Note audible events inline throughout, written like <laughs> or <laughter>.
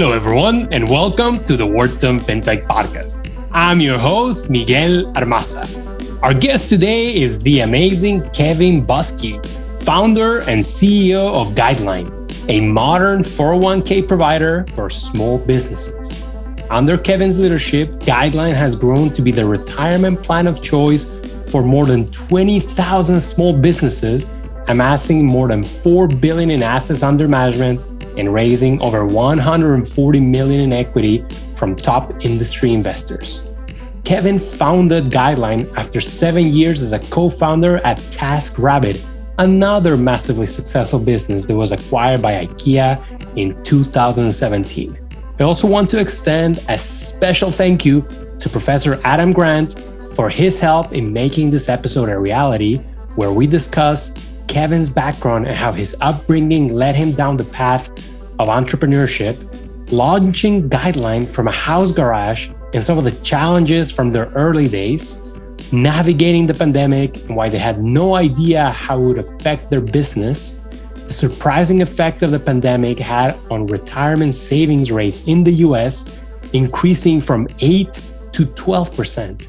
Hello, everyone, and welcome to the Wharton FinTech Podcast. I'm your host, Miguel Armaza. Our guest today is the amazing Kevin Busque, founder and CEO of Guideline, a modern 401k provider for small businesses. Under Kevin's leadership, Guideline has grown to be the retirement plan of choice for more than 20,000 small businesses, amassing more than 4 billion in assets under management and raising over 140 million in equity from top industry investors. Kevin founded Guideline after seven years as a co founder at TaskRabbit, another massively successful business that was acquired by IKEA in 2017. I also want to extend a special thank you to Professor Adam Grant for his help in making this episode a reality, where we discuss Kevin's background and how his upbringing led him down the path of entrepreneurship, launching Guideline from a house garage and some of the challenges from their early days, navigating the pandemic and why they had no idea how it would affect their business, the surprising effect of the pandemic had on retirement savings rates in the US, increasing from 8 to 12%.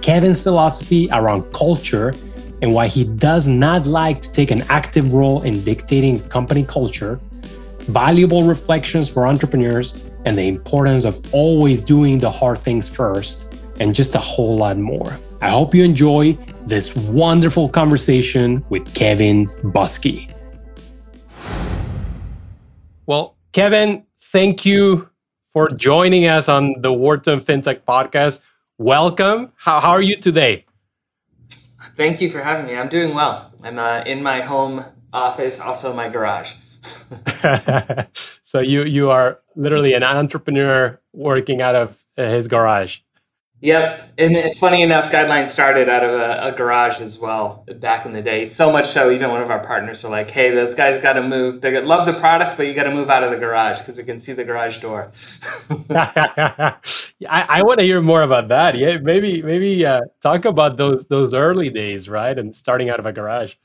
Kevin's philosophy around culture and why he does not like to take an active role in dictating company culture, valuable reflections for entrepreneurs, and the importance of always doing the hard things first, and just a whole lot more. I hope you enjoy this wonderful conversation with Kevin Busque. Well, Kevin, thank you for joining us on the Wharton FinTech podcast. Welcome. How, how are you today? Thank you for having me. I'm doing well. I'm uh, in my home office, also my garage. <laughs> so you you are literally an entrepreneur working out of uh, his garage. Yep, and funny enough, guidelines started out of a, a, garage as well back in the day. So much so, even one of our partners are like, "Hey, those guys got to move. They love the product, but you got to move out of the garage because we can see the garage door." <laughs> <laughs> I, I want to hear more about that. Yeah, maybe maybe uh, talk about those those early days, right, and starting out of a garage.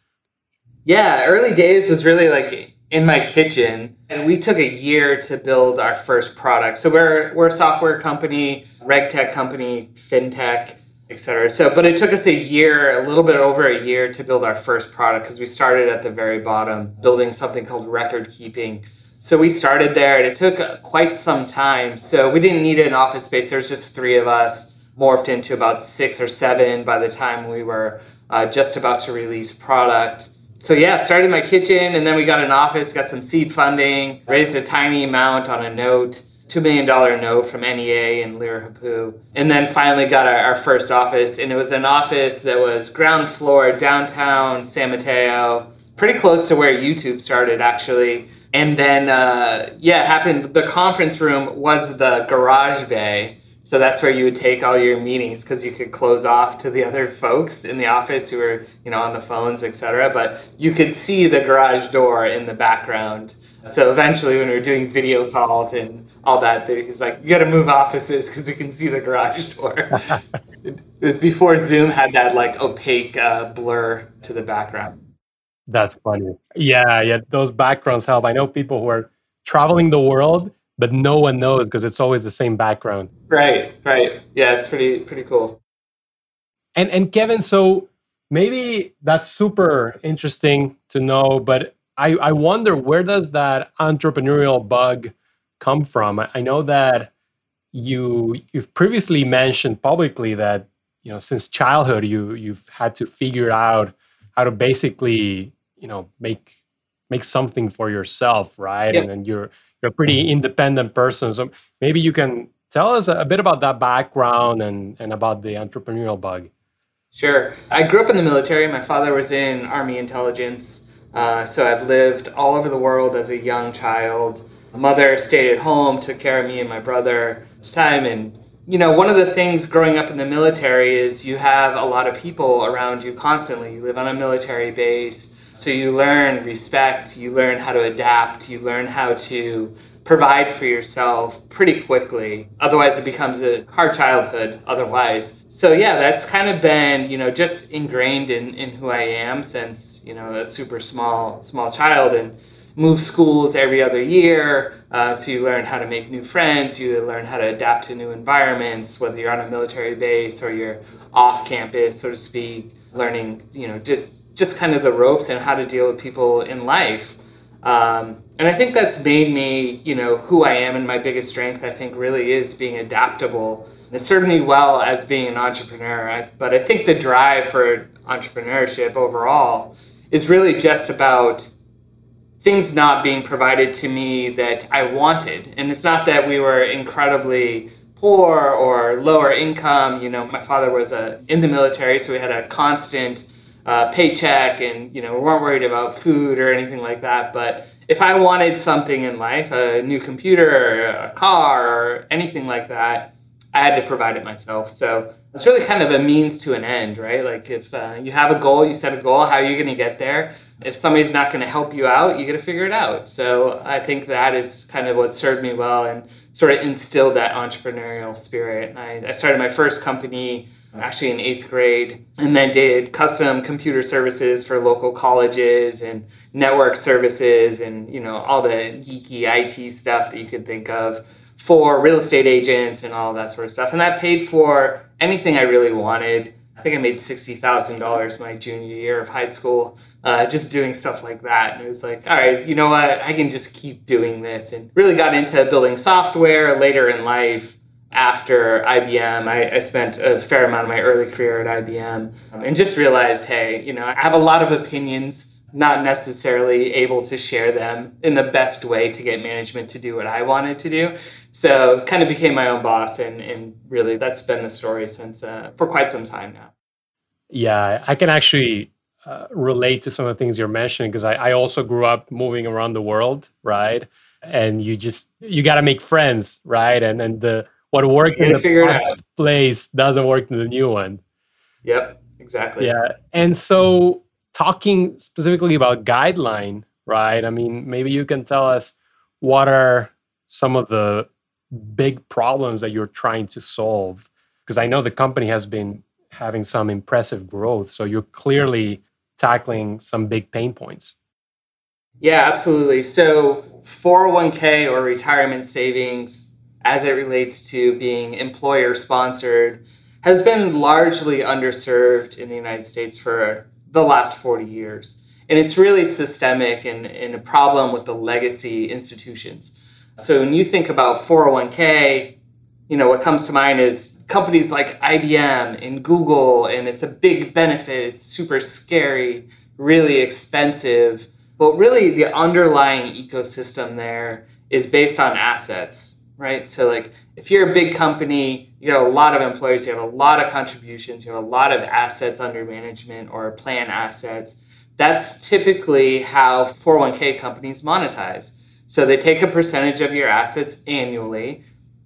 Yeah, early days was really like in my kitchen and we took a year to build our first product. So we're, we're a software company reg tech company fintech etc so but it took us a year a little bit over a year to build our first product because we started at the very bottom building something called record keeping. So we started there and it took quite some time. So we didn't need an office space. There was just three of us morphed into about six or seven by the time we were uh, just about to release product so yeah, started my kitchen and then we got an office, got some seed funding, raised a tiny amount on a note, $2 million note from NEA and Lerer Hippeau. And then finally got our, our, first office. And it was an office that was ground floor, downtown San Mateo, pretty close to where YouTube started actually. And then, uh, yeah, happened, the conference room was the garage bay so that's where you would take all your meetings because you could close off to the other folks in the office who were, you know, on the phones, etc. But you could see the garage door in the background. So eventually, when we were doing video calls and all that, he's like, "You got to move offices because we can see the garage door." <laughs> it was before Zoom had that like opaque uh, blur to the background. That's funny. Yeah, yeah, those backgrounds help. I know people who are traveling the world but no one knows because it's always the same background. Right, right. Yeah, it's pretty pretty cool. And and Kevin, so maybe that's super interesting to know, but I, I wonder where does that entrepreneurial bug come from? I, I know that you you've previously mentioned publicly that you know since childhood you you've had to figure out how to basically you know make make something for yourself right and then you're you're a pretty independent person. So maybe you can tell us a bit about that background and, and about the entrepreneurial bug. Sure. I grew up in the military. My father was in Army intelligence. Uh, so I've lived all over the world as a young child. Mother stayed at home, took care of me and my brother time. And, you know, one of the things growing up in the military is you have a lot of people around you constantly. You live on a military base so you learn respect, you learn how to adapt, you learn how to provide for yourself pretty quickly. Otherwise, it becomes a hard childhood otherwise. So, yeah, that's kind of been, you know, just ingrained in, in who I am since, you know, a super small, small child. And, move schools every other year. Uh, so you learn how to make new friends, you learn how to adapt to new environments, whether you're on a military base or you're off campus, so to speak, learning, you know, just just kind of the ropes and how to deal with people in life. Um, and I think that's made me, you know, who I am and my biggest strength, I think, really is being adaptable. And certainly well as being an entrepreneur. I, but I think the drive for entrepreneurship overall is really just about things not being provided to me that I wanted. And it's not that we were incredibly poor or lower income. You know, my father was a, in the military, so we had a constant uh, paycheck and, you know, we weren't worried about food or anything like that. But if I wanted something in life, a new computer, a car, or anything like that, I had to provide it myself. So it's really kind of a means to an end, right? Like if uh, you have a goal, you set a goal, how are you going to get there? If somebody's not going to help you out, you got to figure it out. So I think that is kind of what served me well and sort of instilled that entrepreneurial spirit. I, I started my first company actually in eighth grade, and then did custom computer services for local colleges and network services and you know all the geeky IT stuff that you could think of for real estate agents and all that sort of stuff. And that paid for anything I really wanted. I think I made sixty thousand dollars my junior year of high school, uh, just doing stuff like that. And it was like, all right, you know what? I can just keep doing this. And really got into building software later in life after IBM. I, I, spent a fair amount of my early career at IBM um, and just realized, hey, you know, I have a lot of opinions, not necessarily able to share them in the best way to get management to do what I wanted to do. So kind of became my own boss and, and really that's been the story since uh, for quite some time now. Yeah, I can actually uh, relate to some of the things you're mentioning because I, I also grew up moving around the world, right? And you just you got to make friends, right? And and the what worked in the past place doesn't work in the new one. Yep, exactly. Yeah. And so talking specifically about guideline, right? I mean, maybe you can tell us what are some of the big problems that you're trying to solve because I know the company has been having some impressive growth, so you're clearly tackling some big pain points. Yeah, absolutely. So 401k or retirement savings as it relates to being employer sponsored has been largely underserved in the United States for the last 40 years. And it's really systemic and, and a problem with the legacy institutions. So when you think about 401k, you know, what comes to mind is companies like IBM and Google, and it's a big benefit, it's super scary, really expensive. But really, the underlying ecosystem there is based on assets right? So like if you're a big company, you got a lot of employees, you have a lot of contributions, you have a lot of assets under management or plan assets. That's typically how 401k companies monetize. So they take a percentage of your assets annually.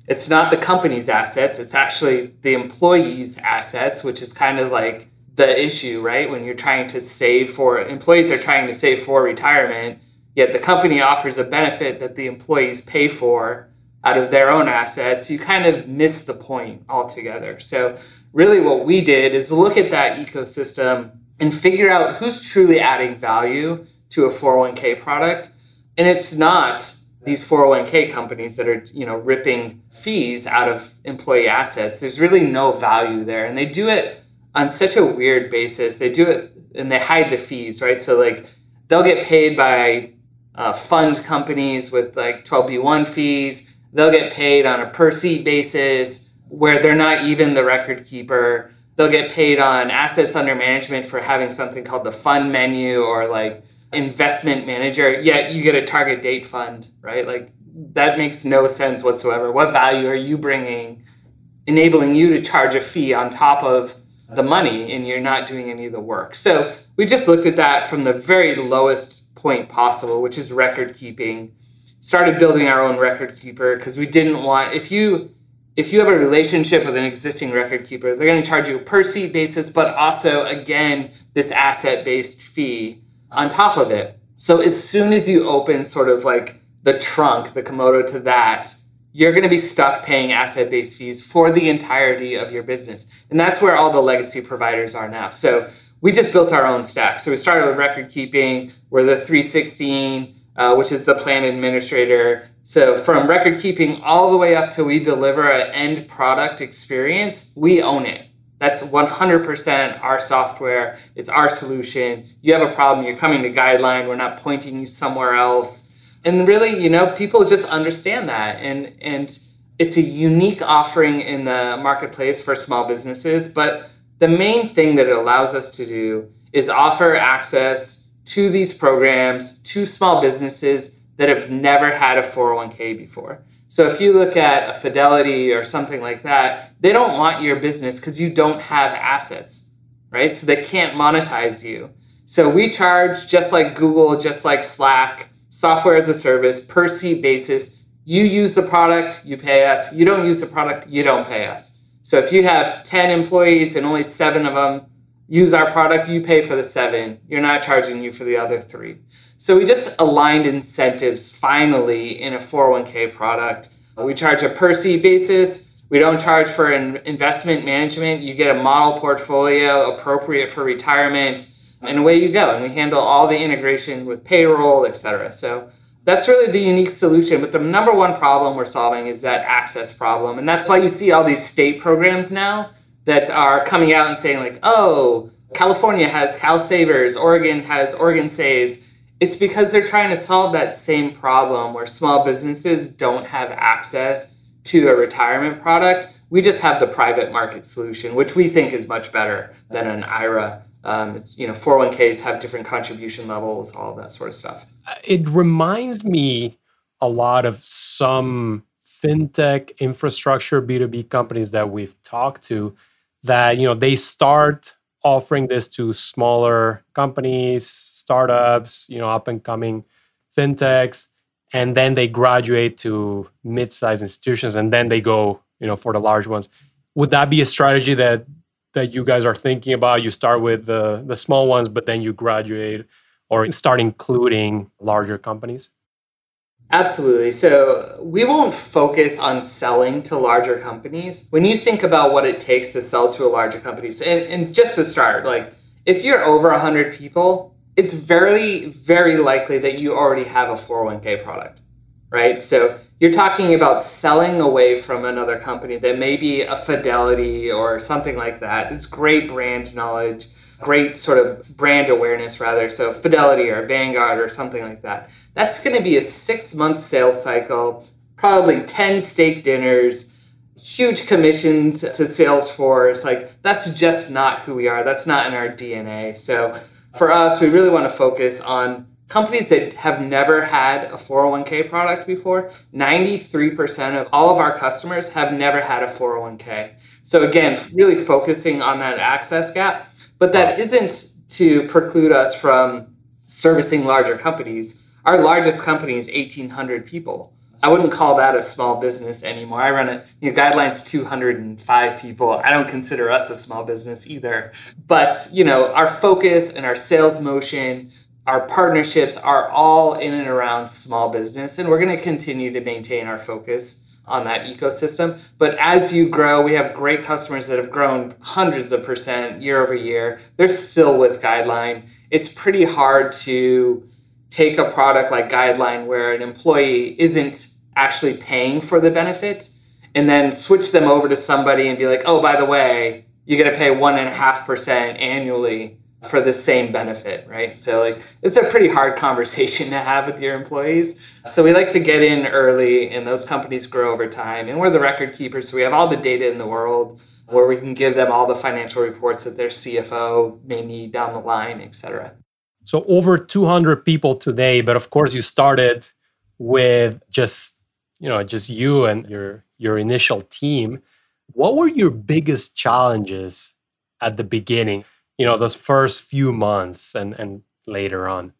It's not the company's assets, it's actually the employee's assets, which is kind of like the issue, right? When you're trying to save for employees are trying to save for retirement, yet the company offers a benefit that the employees pay for out of their own assets, you kind of miss the point altogether. So, really, what we did is look at that ecosystem and figure out who's truly adding value to a 401k product. And it's not these 401k companies that are, you know, ripping fees out of employee assets. There's really no value there. And they do it on such a weird basis. They do it and they hide the fees, right? So like they'll get paid by uh, fund companies with like 12b1 fees They'll get paid on a per seat basis where they're not even the record keeper. They'll get paid on assets under management for having something called the fund menu or like investment manager. Yet you get a target date fund, right? Like that makes no sense whatsoever. What value are you bringing, enabling you to charge a fee on top of the money and you're not doing any of the work? So we just looked at that from the very lowest point possible, which is record keeping started building our own record keeper because we didn't want if you if you have a relationship with an existing record keeper, they're going to charge you a per seat basis, but also again this asset based fee on top of it. So as soon as you open sort of like the trunk, the Komodo to that, you're going to be stuck paying asset based fees for the entirety of your business. And that's where all the legacy providers are now. So we just built our own stack. So we started with record keeping, we're the 316 uh, which is the plan administrator. So from record keeping all the way up till we deliver an end product experience, we own it. That's 100% our software. It's our solution. You have a problem, you're coming to Guideline. We're not pointing you somewhere else. And really, you know, people just understand that. And, and it's a unique offering in the marketplace for small businesses. But the main thing that it allows us to do is offer access to these programs to small businesses that have never had a 401k before. So if you look at a Fidelity or something like that, they don't want your business because you don't have assets, right? So they can't monetize you. So we charge just like Google, just like Slack, software as a service per seat basis. You use the product, you pay us. You don't use the product, you don't pay us. So if you have 10 employees and only seven of them use our product, you pay for the seven. You're not charging you for the other three. So we just aligned incentives finally in a 401k product. We charge a per seat basis. We don't charge for an investment management. You get a model portfolio appropriate for retirement, and away you go. And we handle all the integration with payroll, et cetera. So that's really the unique solution. But the number one problem we're solving is that access problem. And that's why you see all these state programs now that are coming out and saying, like, oh, California has CalSavers, Oregon has OregonSaves. It's because they're trying to solve that same problem where small businesses don't have access to a retirement product. We just have the private market solution, which we think is much better than an IRA. Um, it's you know 401ks have different contribution levels, all that sort of stuff. It reminds me a lot of some fintech infrastructure B2B companies that we've talked to that you know they start offering this to smaller companies, startups, you know, up and coming fintechs, and then they graduate to mid-sized institutions, and then they go, you know, for the large ones. Would that be a strategy that that you guys are thinking about? You start with the the small ones, but then you graduate or start including larger companies. Absolutely. So we won't focus on selling to larger companies. When you think about what it takes to sell to a larger company, and, and just to start, like if you're over 100 people, it's very, very likely that you already have a 401k product, right? So you're talking about selling away from another company that may be a Fidelity or something like that. It's great brand knowledge great sort of brand awareness rather. So fidelity or vanguard or something like that. That's going to be a six month sales cycle probably 10 steak dinners huge commissions to salesforce. Like that's just not who we are. That's not in our dna so for us we really want to focus on companies that have never had a 401k product before. 93% of all of our customers have never had a 401k so again really focusing on that access gap but that isn't to preclude us from servicing larger companies. Our largest company is 1,800 people. I wouldn't call that a small business anymore. I run a you know, guidelines 205 people. I don't consider us a small business either. But you know, our focus and our sales motion, our partnerships are all in and around small business, and we're going to continue to maintain our focus on that ecosystem. But as you grow, we have great customers that have grown hundreds of percent year over year. They're still with Guideline. It's pretty hard to take a product like Guideline where an employee isn't actually paying for the benefit and then switch them over to somebody and be like, oh, by the way, you're to pay one and a half percent annually for the same benefit, right? So like it's a pretty hard conversation <laughs> to have with your employees. So we like to get in early and those companies grow over time. And we're the record keepers, so we have all the data in the world where we can give them all the financial reports that their CFO may need down the line, et cetera. So over 200 people today, but of course you started with just, you know, just you and your your initial team. What were your biggest challenges at the beginning? You know those first few months and and later on.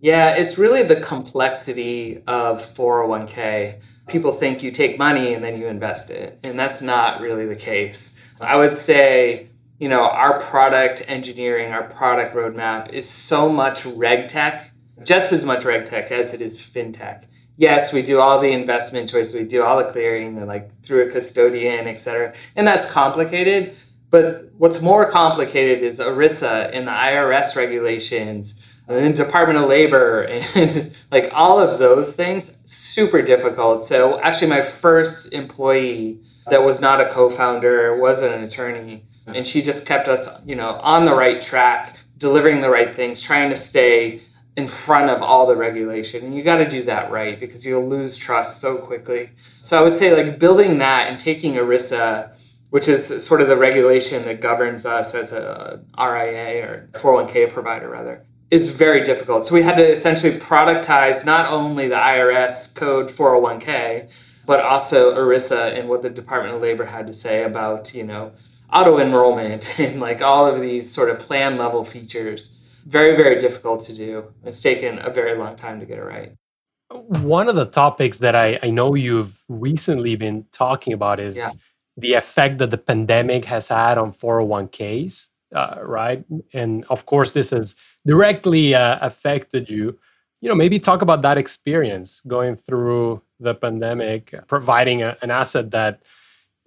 Yeah it's really the complexity of 401k people think you take money and then you invest it and that's not really the case. I would say you know our product engineering our product roadmap is so much reg tech just as much reg tech as it is fintech. Yes we do all the investment choice we do all the clearing and like through a custodian et cetera and that's complicated but what's more complicated is ERISA and the IRS regulations and then Department of Labor and <laughs> like all of those things, super difficult. So actually my first employee that was not a co-founder, wasn't an attorney, and she just kept us, you know, on the right track, delivering the right things, trying to stay in front of all the regulation. And you got to do that right because you'll lose trust so quickly. So I would say like building that and taking ERISA which is sort of the regulation that governs us as a RIA or 401k provider rather is very difficult. So we had to essentially productize not only the IRS code 401k, but also ERISA and what the Department of Labor had to say about, you know, auto enrollment <laughs> and like all of these sort of plan level features. Very, very difficult to do. It's taken a very long time to get it right. One of the topics that I, I know you've recently been talking about is yeah. The effect that the pandemic has had on 401ks, uh, right? And of course, this has directly uh, affected you. You know maybe talk about that experience going through the pandemic providing a, an asset that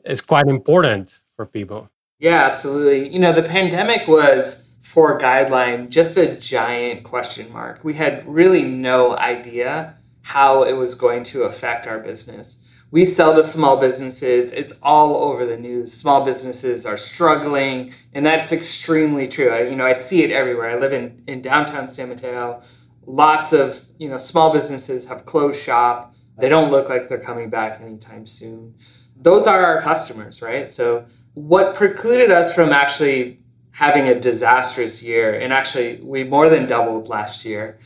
is quite important for people. Yeah absolutely. You know the pandemic was for guideline just a giant question mark. We had really no idea how it was going to affect our business we sell to small businesses. It's all over the news. Small businesses are struggling, and that's extremely true. I, you know, I see it everywhere. I live in, in downtown San Mateo. Lots of you know small businesses have closed shop. They don't look like they're coming back anytime soon. Those are our customers, right? So what precluded us from actually having a disastrous year, and actually we more than doubled last year.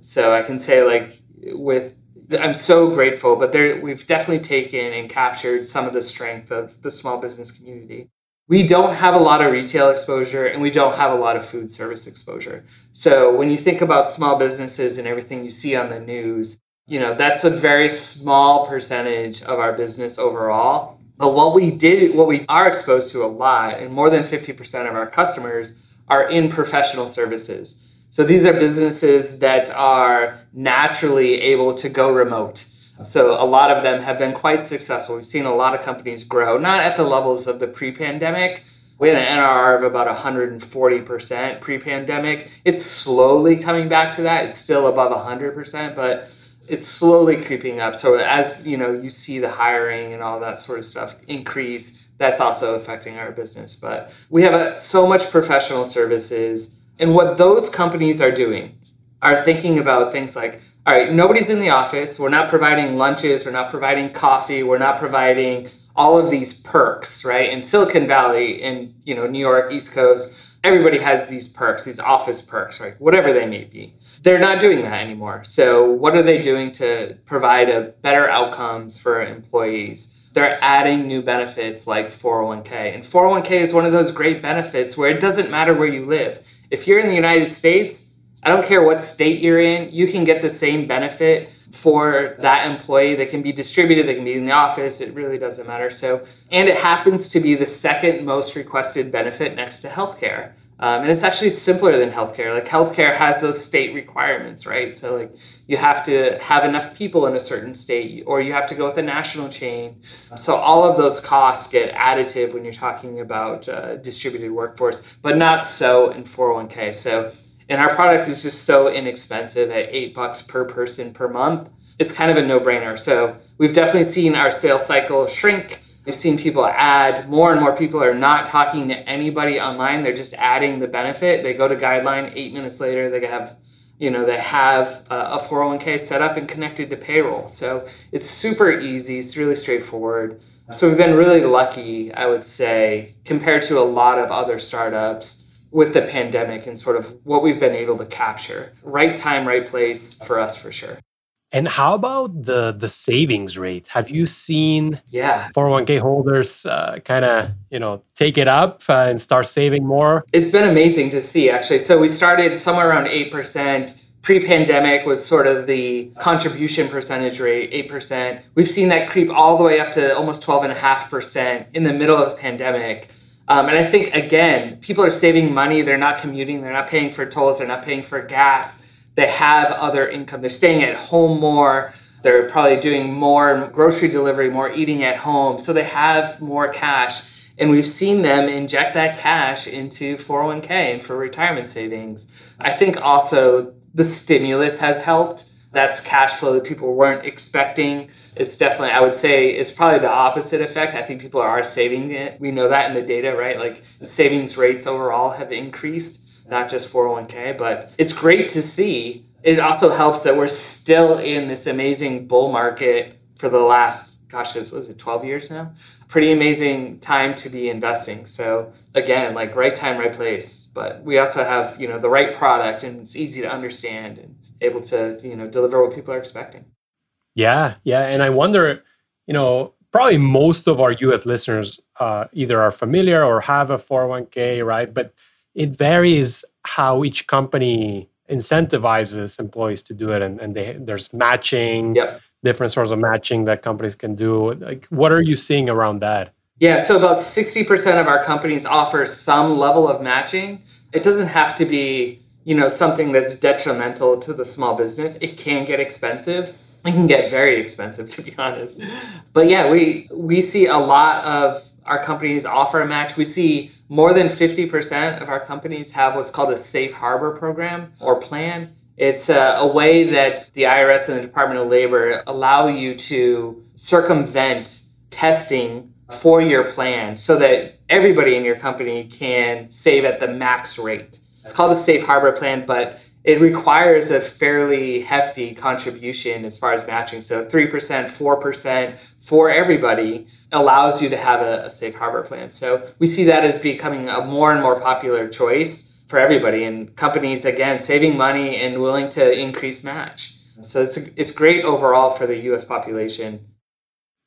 So I can say like with I'm so grateful, but there we've definitely taken and captured some of the strength of the small business community. We don't have a lot of retail exposure and we don't have a lot of food service exposure. So when you think about small businesses and everything you see on the news, you know, that's a very small percentage of our business overall. But what we did, what we are exposed to a lot, and more than 50% of our customers are in professional services. So these are businesses that are naturally able to go remote. So a lot of them have been quite successful. We've seen a lot of companies grow, not at the levels of the pre-pandemic. We had an NRR of about 140% pre-pandemic. It's slowly coming back to that. It's still above 100%, but it's slowly creeping up. So as you know, you see the hiring and all that sort of stuff increase. That's also affecting our business. But we have a, so much professional services and what those companies are doing are thinking about things like, all right, nobody's in the office. We're not providing lunches. We're not providing coffee. We're not providing all of these perks, right? In Silicon Valley, in you know New York, East Coast, everybody has these perks, these office perks, right? Whatever they may be. They're not doing that anymore. So what are they doing to provide a better outcomes for employees? They're adding new benefits like 401k. And 401k is one of those great benefits where it doesn't matter where you live if you're in the United States, I don't care what state you're in, you can get the same benefit for that employee. They can be distributed, they can be in the office, it really doesn't matter. So, and it happens to be the second most requested benefit next to healthcare. Um, and it's actually simpler than healthcare. Like healthcare has those state requirements, right? So like you have to have enough people in a certain state, or you have to go with a national chain. So all of those costs get additive when you're talking about uh, distributed workforce, but not so in 401k. So and our product is just so inexpensive at eight bucks per person per month. It's kind of a no-brainer. So we've definitely seen our sales cycle shrink We've seen people add, more and more people are not talking to anybody online. They're just adding the benefit. They go to guideline, eight minutes later, they have, you know, they have uh, a 401k set up and connected to payroll. So it's super easy, it's really straightforward. So we've been really lucky, I would say, compared to a lot of other startups with the pandemic and sort of what we've been able to capture. Right time, right place for us for sure. And how about the the savings rate? Have you seen yeah 401k holders uh, kind of you know take it up uh, and start saving more? It's been amazing to see actually. So we started somewhere around eight percent. Pre-pandemic was sort of the contribution percentage rate, eight percent. We've seen that creep all the way up to almost twelve and a half percent in the middle of the pandemic. Um, and I think again, people are saving money. They're not commuting. They're not paying for tolls. They're not paying for gas they have other income. They're staying at home more. They're probably doing more grocery delivery, more eating at home. So they have more cash. And we've seen them inject that cash into 401k and for retirement savings. I think also the stimulus has helped. That's cash flow that people weren't expecting. It's definitely, I would say, it's probably the opposite effect. I think people are saving it. We know that in the data, right? Like savings rates overall have increased, not just 401k, but it's great to see. It also helps that we're still in this amazing bull market for the last, gosh, was it 12 years now? Pretty amazing time to be investing. So again, like right time, right place. But we also have, you know, the right product and it's easy to understand and able to you know deliver what people are expecting yeah yeah and i wonder you know probably most of our us listeners uh, either are familiar or have a 401k right but it varies how each company incentivizes employees to do it and, and they, there's matching yep. different sorts of matching that companies can do. Like what are you seeing around that? Yeah so about 60% of our companies offer some level of matching. It doesn't have to be you know something that's detrimental to the small business. It can get expensive. It can get very expensive <laughs> to be honest. But yeah we we see a lot of our companies offer a match. We see more than 50% of our companies have what's called a safe harbor program or plan. It's a, a way that the irs and the department of labor allow you to circumvent testing for your plan so that everybody in your company can save at the max rate. It's called a safe harbor plan, but it requires a fairly hefty contribution as far as matching. So 3%, 4% for everybody allows you to have a, a, safe harbor plan. So we see that as becoming a more and more popular choice for everybody and companies, again, saving money and willing to increase match. So it's, it's great overall for the US population.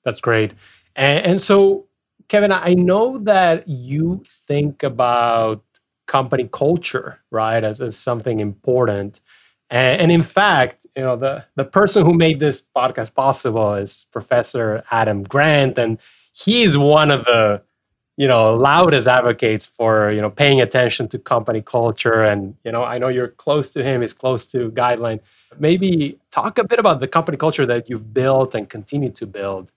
That's great. And, and so, Kevin, I know that you think about company culture, right, as, as something important. And, and in fact, you know, the, the person who made this podcast possible is Professor Adam Grant, and he's one of the you know loudest advocates for you know paying attention to company culture. And you know i know you're close to him he's close to guideline. Maybe talk a bit about the company culture that you've built and continue to build.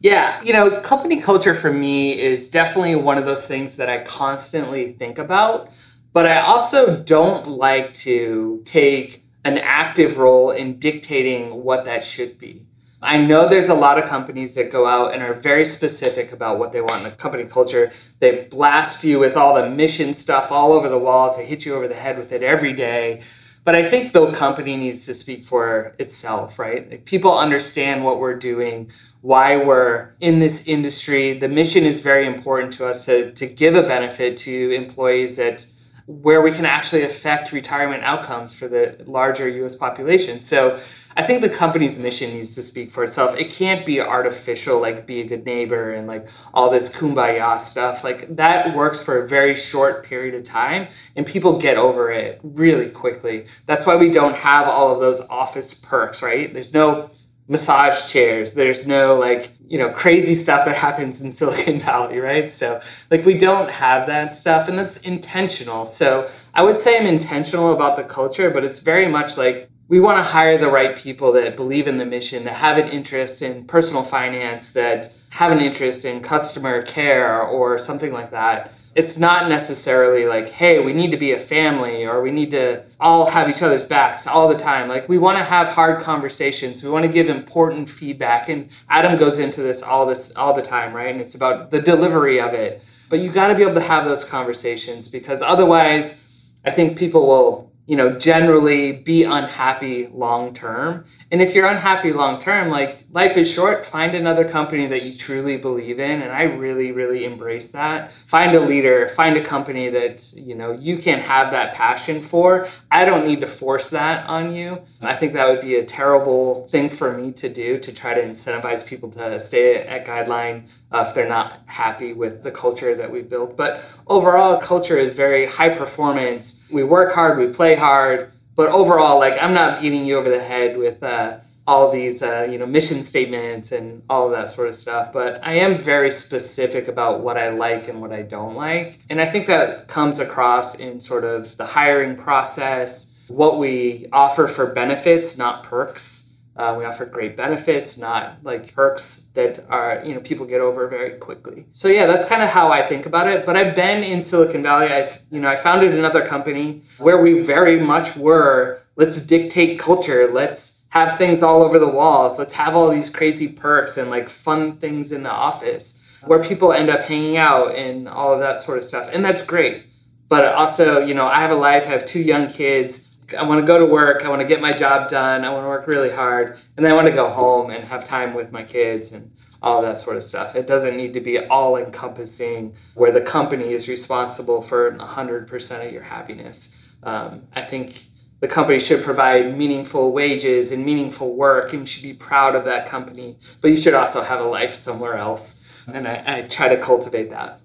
Yeah, you know, company culture for me is definitely one of those things that I constantly think about, but I also don't like to take an active role in dictating what that should be. I know there's a lot of companies that go out and are very specific about what they want in the company culture. They blast you with all the mission stuff all over the walls, they hit you over the head with it every day. But I think the company needs to speak for itself, right? Like people understand what we're doing, why we're in this industry. The mission is very important to us to, to give a benefit to employees that where we can actually affect retirement outcomes for the larger US population. So I think the company's mission needs to speak for itself. It can't be artificial, like be a good neighbor and like all this kumbaya stuff. Like that works for a very short period of time and people get over it really quickly. That's why we don't have all of those office perks, right? There's no massage chairs. There's no like, you know, crazy stuff that happens in <laughs> Silicon Valley, right? So, like, we don't have that stuff, and that's intentional. So, I would say I'm intentional about the culture, but it's very much like we want to hire the right people that believe in the mission, that have an interest in personal finance, that have an interest in customer care or something like that it's not necessarily like, hey, we need to be a family or we need to all have each other's backs all the time. Like, we want to have hard conversations. We want to give important feedback. And Adam goes into this all this all the time, right? And it's about the delivery of it. But you got to be able to have those conversations because otherwise, I think people will you know, generally be unhappy long term. And if you're unhappy long term, like life is short, find another company that you truly believe in. And I really, really embrace that. Find a leader, find a company that, you know, you can have that passion for. I don't need to force that on you. I think that would be a terrible thing for me to do to try to incentivize people to stay at Guideline uh, if they're not happy with the culture that we built. But overall, culture is very high performance. We work hard, we play hard, but overall, like I'm not beating you over the head with uh, all these, uh, you know, mission statements and all of that sort of stuff. But I am very specific about what I like and what I don't like, and I think that comes across in sort of the hiring process, what we offer for benefits, not perks uh, we offer great benefits, not like perks that are you know people get over very quickly. So yeah, that's kind of how I think about it. But I've been in Silicon Valley. I you know I founded another company where we very much were let's dictate culture. Let's have things all over the walls. Let's have all these crazy perks and like fun things in the office where people end up hanging out and all of that sort of stuff. And that's great. But also, you know, I have a life, I have two young kids. I want to go to work, I want to get my job done, I want to work really hard, and then I want to go home and have time with my kids and all that sort of stuff. It doesn't need to be all encompassing where the company is responsible for 100% of your happiness. Um, I think the company should provide meaningful wages and meaningful work and should be proud of that company, but you should also have a life somewhere else. And I, I try to cultivate that.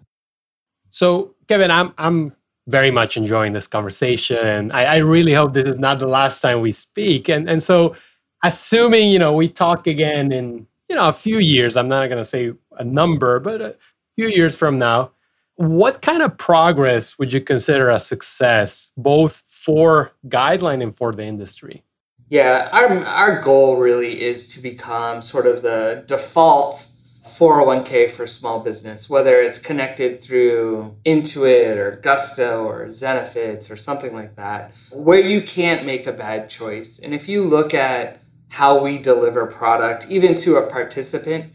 So, Kevin, I'm, I'm very much enjoying this conversation. I, I really hope this is not the last time we speak. And, and so, assuming, you know, we talk again in you know a few years i'm not going to say a number but a few years from now what kind of progress would you consider a success both for guideline and for the industry yeah our, our goal really is to become sort of the default 401k for small business whether it's connected through intuit or gusto or zenefits or something like that where you can't make a bad choice and if you look at how we deliver product, even to a participant.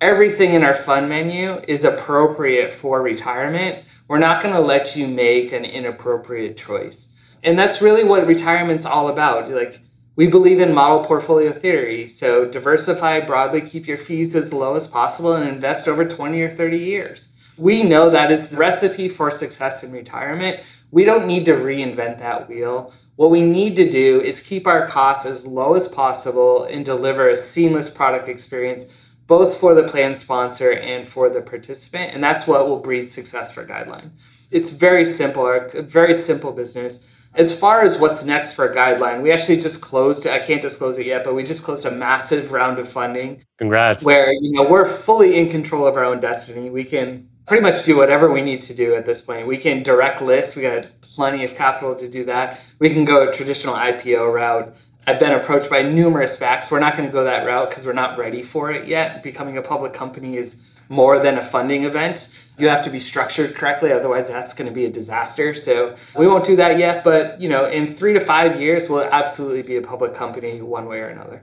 Everything in our fund menu is appropriate for retirement. We're not going to let you make an inappropriate choice. And that's really what retirement's all about. Like we believe in model portfolio theory. So diversify broadly, keep your fees as low as possible and invest over 20 or 30 years. We know that is the recipe for success in retirement. We don't need to reinvent that wheel. What we need to do is keep our costs as low as possible and deliver a seamless product experience, both for the plan sponsor and for the participant. And that's what will breed success for Guideline. It's very simple, a very simple business. As far as what's next for Guideline, we actually just closed, I can't disclose it yet, but we just closed a massive round of funding. Congrats. Where, you know, we're fully in control of our own destiny. We can pretty much do whatever we need to do at this point. We can direct list. We got plenty of capital to do that. We can go a traditional IPO route. I've been approached by numerous SPACs. We're not going to go that route because we're not ready for it yet. Becoming a public company is more than a funding event. You have to be structured correctly, otherwise that's going to be a disaster. So we won't do that yet. But you know, in three to five years, we'll absolutely be a public company one way or another.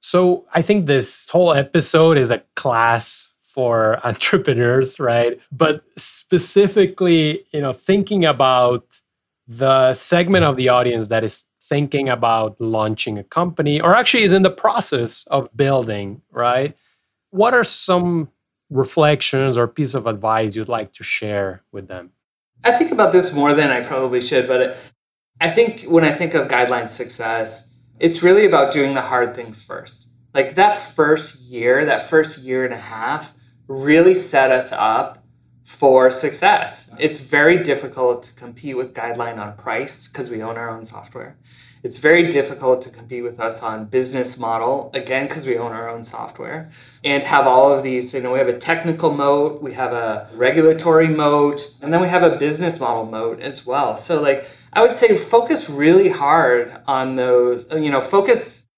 So I think this whole episode is a class for <laughs> entrepreneurs, right? But specifically, you know, thinking about the segment of the audience that is thinking about launching a company or actually is in the process of building, right? What are some reflections or piece of advice you'd like to share with them? I think about this more than I probably should, but I think when I think of guideline success, it's really about doing the hard things first. Like that first year, that first year and a half, really set us up for success. It's very difficult to compete with Guideline on price because we own our own software. It's very difficult to compete with us on business model, again, because we own our own software, and have all of these. You know, we have a technical moat, we have a regulatory moat, and then we have a business model moat as well. So, like, I would say focus really hard on those, you know, focus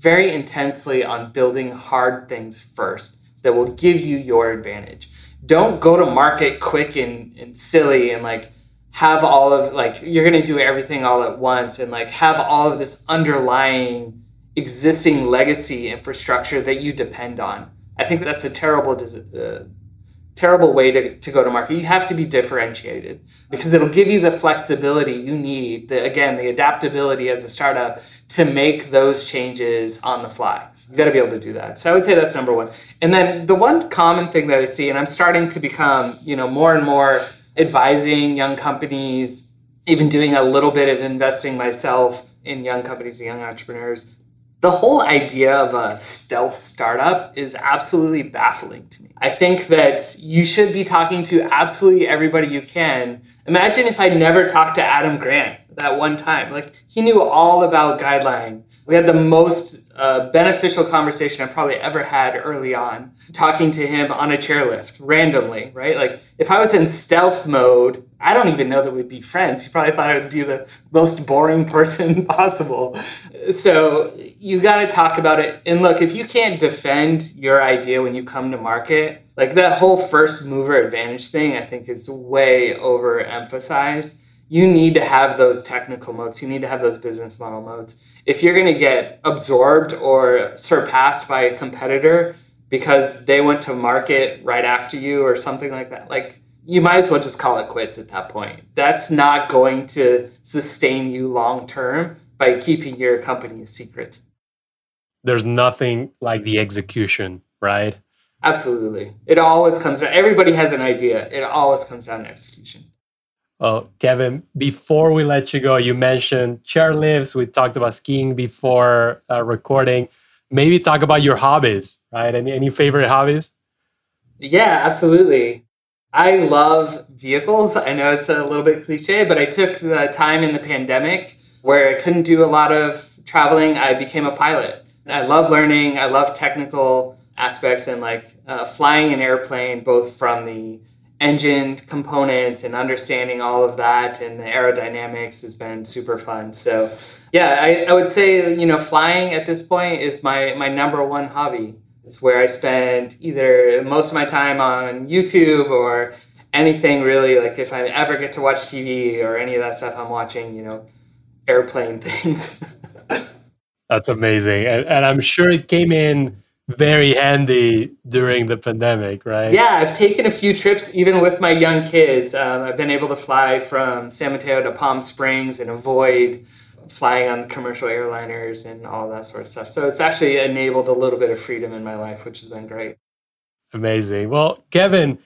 very intensely on building hard things first that will give you your advantage. Don't go to market quick and, and silly and like have all of like you're going to do everything all at once and like have all of this underlying existing legacy infrastructure that you depend on. I think that's a terrible uh, terrible way to, to go to market. You have to be differentiated because it'll give you the flexibility you need, the, again, the adaptability as a startup to make those changes on the fly. You've got to be able to do that. So I would say that's number one. And then the one common thing that I see, and I'm starting to become, you know, more and more advising young companies, even doing a little bit of investing myself in young companies and young entrepreneurs. The whole idea of a stealth startup is absolutely baffling to me. I think that you should be talking to absolutely everybody you can. Imagine if I never talked to Adam Grant that one time. Like he knew all about guideline. We had the most uh, beneficial conversation I probably ever had early on, talking to him on a chairlift randomly, right? Like if I was in stealth mode, I don't even know that we'd be friends. He probably thought I would be the most boring person <laughs> possible. So you got to talk about it. And look, if you can't defend your idea when you come to market, like that whole first mover advantage thing, I think is way overemphasized you need to have those technical moats, You need to have those business model moats. If you're going to get absorbed or surpassed by a competitor because they went to market right after you or something like that, like you might as well just call it quits at that point. That's not going to sustain you long term by keeping your company a secret. There's nothing like the execution, right? Absolutely. It always comes down. Everybody has an idea. It always comes down to execution. Well, Kevin, before we let you go, you mentioned chairlifts. We talked about skiing before uh, recording. Maybe talk about your hobbies, right? Any any favorite hobbies? Yeah, absolutely. I love vehicles. I know it's a little bit cliche, but I took the time in the pandemic where I couldn't do a lot of traveling. I became a pilot. I love learning. I love technical aspects and like uh, flying an airplane, both from the engine components and understanding all of that and the aerodynamics has been super fun. So yeah, I, I would say, you know, flying at this point is my, my number one hobby. It's where I spend either most of my time on YouTube or anything really. Like if I ever get to watch TV or any of that stuff, I'm watching, you know, airplane <laughs> things. That's amazing. And, and I'm sure it came in very handy during the pandemic, right? Yeah, I've taken a few trips even with my young kids. Um, I've been able to fly from San Mateo to Palm Springs and avoid flying on commercial airliners and all that sort of stuff. So it's actually enabled a little bit of freedom in my life, which has been great. Amazing. Well, Kevin,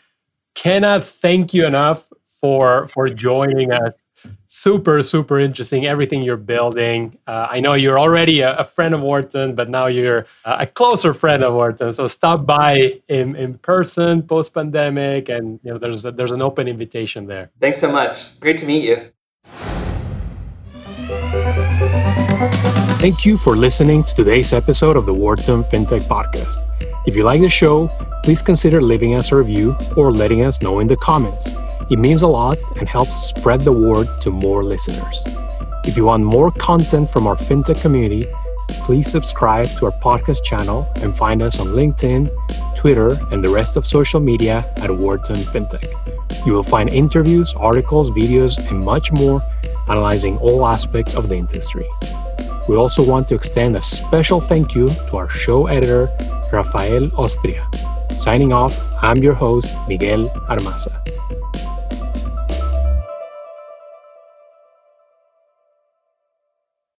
cannot thank you enough for for joining us super super interesting everything you're building. Uh, i know you're already a, a, friend of wharton but now you're a closer friend of wharton so stop by in, in person post pandemic and you know there's a, there's an open invitation there. Thanks so much. Great to meet you. Thank you for listening to today's episode of the Wharton FinTech Podcast. If you like the show, please consider leaving us a review or letting us know in the comments. It means a lot and helps spread the word to more listeners. If you want more content from our FinTech community, please subscribe to our podcast channel and find us on LinkedIn, Twitter, and the rest of social media at Wharton FinTech. You will find interviews, articles, videos, and much more analyzing all aspects of the industry. We also want to extend a special thank you to our show editor, Rafael Ostria. Signing off, I'm your host, Miguel Armaza.